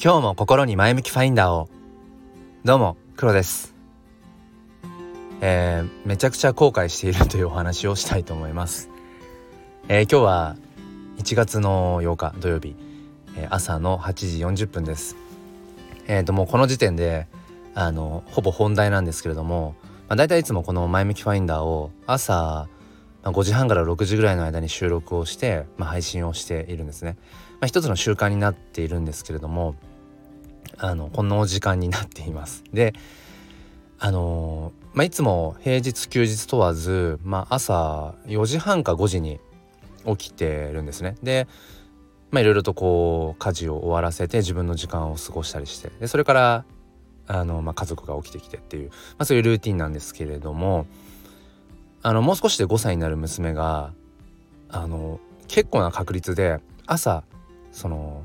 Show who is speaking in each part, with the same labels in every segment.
Speaker 1: 今日も心に前向きファインダーを。どうも黒です。えー、めちゃくちゃ後悔しているというお話をしたいと思います、えー、今日は1月の8日土曜日、えー、朝の8時40分です。えー、ともうこの時点であのほぼ本題なんですけれども、まあ、大体いつもこの前向きファインダーを朝5時半から6時ぐらいの間に収録をして、まあ、配信をしているんですね。まあ、一つの習慣になっているんですけれどもあのこの時間になっています。であのまあ、いつも平日休日問わず、まあ、朝4時半か5時に起きてるんですね。でいろいろとこう家事を終わらせて自分の時間を過ごしたりしてでそれからあの、まあ、家族が起きてきてっていう、まあ、そういうルーティンなんですけれどもあのもう少しで5歳になる娘があの結構な確率で朝その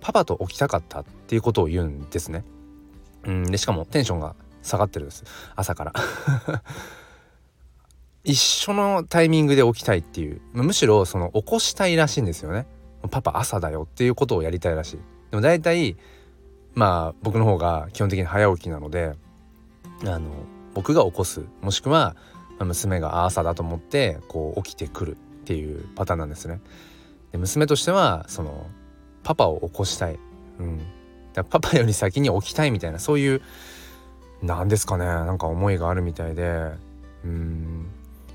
Speaker 1: パパと起きたかったっていうことを言うんですね。うんでしかもテンションが下がってるんです。朝から。一緒のタイミングで起きたいっていう。むしろその起こしたいらしいんですよね。パパ朝だよっていうことをやりたいらしい。でも大体まあ僕の方が基本的に早起きなのであの僕が起こす。もしくは娘が朝だと思ってこう起きてくるっていうパターンなんですね。で娘としてはそのパパを起こしたい、うん、だパパより先に起きたいみたいなそういう何ですかねなんか思いがあるみたいで。うん。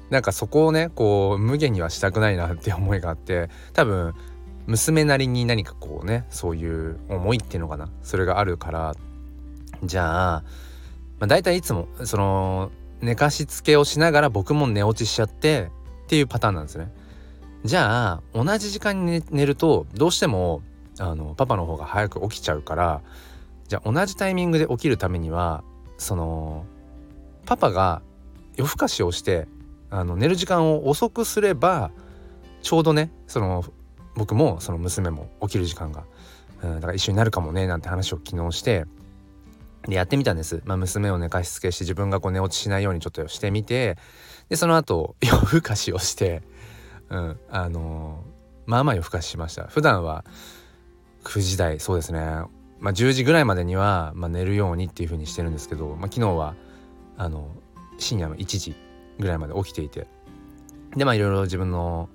Speaker 1: なんかそこをねこう無限にはしたくないなって思いがあって多分娘なりに何かこうねそういう思いっていうのかなそれがあるから。じゃあ、まあ、大体いつもその寝かしつけをしながら僕も寝落ちしちゃってっていうパターンなんですね。じゃあ同じ時間に寝るとどうしてもあのパパの方が早く起きちゃうからじゃあ同じタイミングで起きるためにはそのパパが夜更かしをしてあの寝る時間を遅くすればちょうどねその僕もその娘も起きる時間が、うん、だから一緒になるかもねなんて話を昨日してでやってみたんです、まあ、娘を寝かしつけして自分がこう寝落ちしないようにちょっとしてみてでその後夜更かしをして、うん、あの、まあまあ夜更かししました。普段は9時台そうですね。まあ10時ぐらいまでには、まあ、寝るようにっていう風にしてるんですけど、まあ、昨日はあの深夜の1時ぐらいまで起きていてでまあいろいろ自分の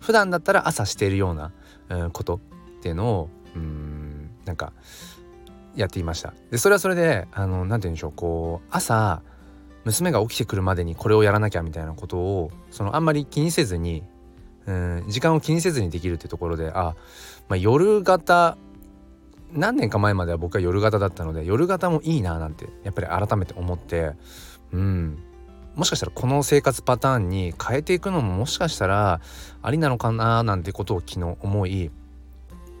Speaker 1: 普段だったら朝しているような、うん、ことっていうのをうんなんかやっていました。でそれはそれであの何て言うんでしょうこう朝娘が起きてくるまでにこれをやらなきゃみたいなことをそのあんまり気にせずにうん時間を気にせずにできるっていうところであ、まあ、夜型何年か前までは僕は夜型だったので夜型もいいななんてやっぱり改めて思ってうん。もしかしたらこの生活パターンに変えていくのももしかしたらありなのかななんてことを昨日思い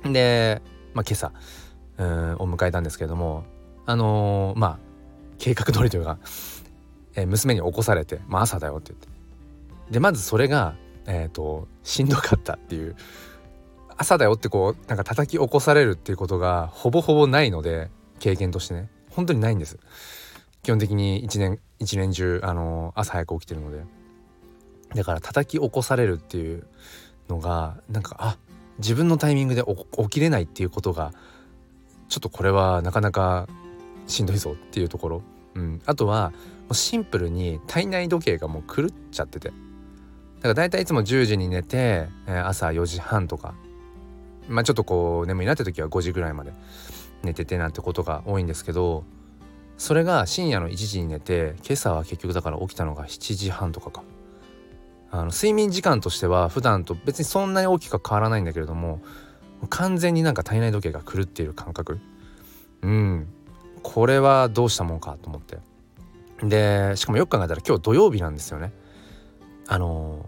Speaker 1: で、まあ、今朝うんを迎えたんですけれどもあのー、まあ計画通りというか、え、娘に起こされて「まあ、朝だよ」って言って。でまずそれがえ、ー、としんどかったっていう。朝だよってこうなんか叩き起こされるっていうことがほぼほぼないので経験としてね。本当にないんです。基本的に一年一年中あの朝早く起きてるので。だから叩き起こされるっていうのがなんかあ自分のタイミングで起きれないっていうことがちょっとこれはなかなかしんどいぞっていうところ、うん、あとはもうシンプルに体内時計がもう狂っちゃってて。から大体いつも10時に寝て、え、朝4時半とか。まあちょっとこう眠いなって時は5時ぐらいまで寝ててなんてことが多いんですけどそれが深夜の1時に寝て今朝は結局だから起きたのが7時半とかか。あの睡眠時間としては普段と別にそんなに大きくは変わらないんだけれども完全になんか体内時計が狂っている感覚。うん。これはどうしたもんかと思って。でしかもよく考えたら今日土曜日なんですよね。あの、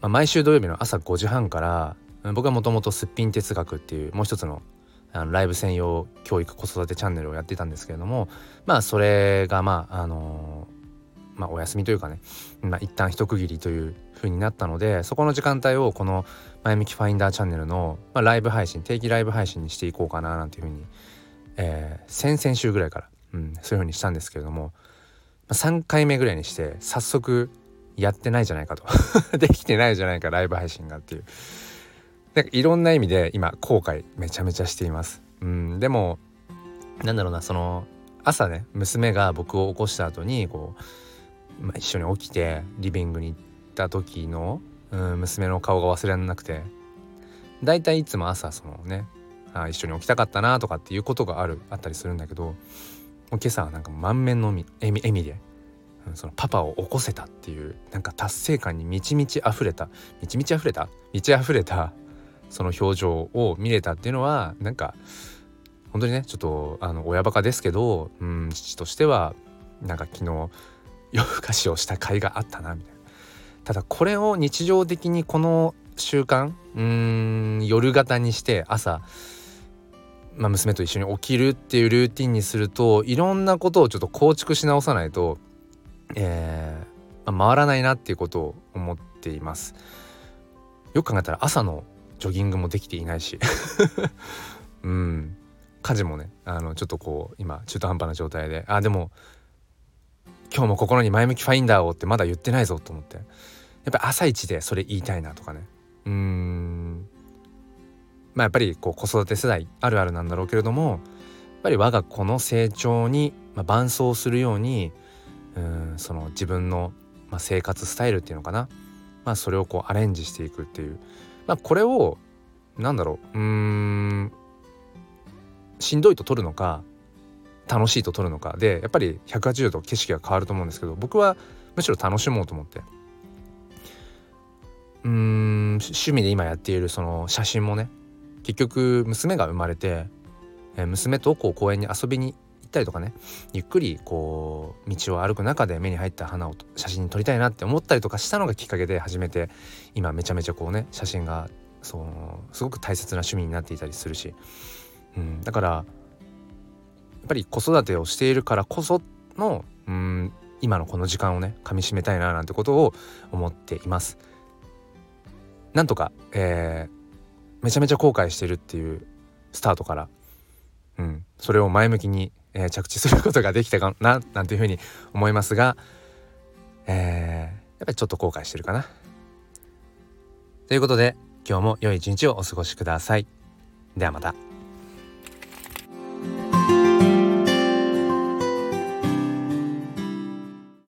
Speaker 1: まあ、毎週土曜日の朝5時半から僕はもともとすっぴん哲学っていうもう一つのあのライブ専用教育子育てチャンネルをやってたんですけれどもまあそれがまああのまあお休みというかね、まあ、一旦一区切りという風になったのでそこの時間帯をこの前向きファインダーチャンネルの、まあ、ライブ配信定期ライブ配信にしていこうかななんていう風に、えー、先々週ぐらいから、うん、そういう風にしたんですけれども、まあ、3回目ぐらいにして早速やってないじゃないかと できてないじゃないかライブ配信がっていうなんかいろんな意味で今後悔めちゃめちゃしています。うん、でもなんだろうなその朝ね娘が僕を起こした後にこう、まあ、一緒に起きてリビングに行った時の、うん、娘の顔が忘れられなくてだいたいいつも朝そのねあ一緒に起きたかったなとかっていうことがあるあったりするんだけど今朝はなんか満面の笑み笑みで、そのパパを起こせたっていうなんか達成感に満ち満ち溢れた満ち満ち溢れた？満ち溢れたその表情を見れたっていうのはなんか本当にねちょっとあの親バカですけど、うん、父としてはなんか昨日夜更かしをした甲斐があったなみたいな。ただこれを日常的にこの習慣うん夜型にして朝まあ、娘と一緒に起きるっていうルーティンにするといろんなことをちょっと構築し直さないと、えーまあ、回らないなっていうことを思っています。よく考えたら朝のジョギングもできていないし。うん。家事もねあのちょっとこう今中途半端な状態で。あでも今日も心に前向きファインダーをってまだ言ってないぞと思って。やっぱ朝一でそれ言いたいなとかね。うん。まあ、やっぱりこう子育て世代あるあるなんだろうけれどもやっぱり我が子の成長に、まあ、伴走するようにうんその自分の、まあ、生活スタイルっていうのかな、まあ、それをこうアレンジしていくっていう、まあ、これをなんだろう。うんしんどいと取るのか楽しいと取るのか。でやっぱり180度景色が変わると思うんですけど僕はむしろ楽しもうと思って。うん趣味で今やっているその写真もね結局娘が生まれて、娘とこう公園に遊びにったりとかねゆっくりこう道を歩く中で目に入った花を写真に撮りたいなって思ったりとかしたのがきっかけで始めて今めちゃめちゃこうね写真がそうすごく大切な趣味になっていたりするし、うん、だからやっぱり子育てをしているからこそのうん今のこの時間をねかみしめたいななんてことを思っています。なんとか、えーめちゃめちゃ後悔してるっていうスタートから、うん、それを前向きに、えー、着地することができたかななんていうふうに思いますが、えー、やっぱりちょっと後悔してるかな。ということで今日も良い一日をお過ごしください。ではまた。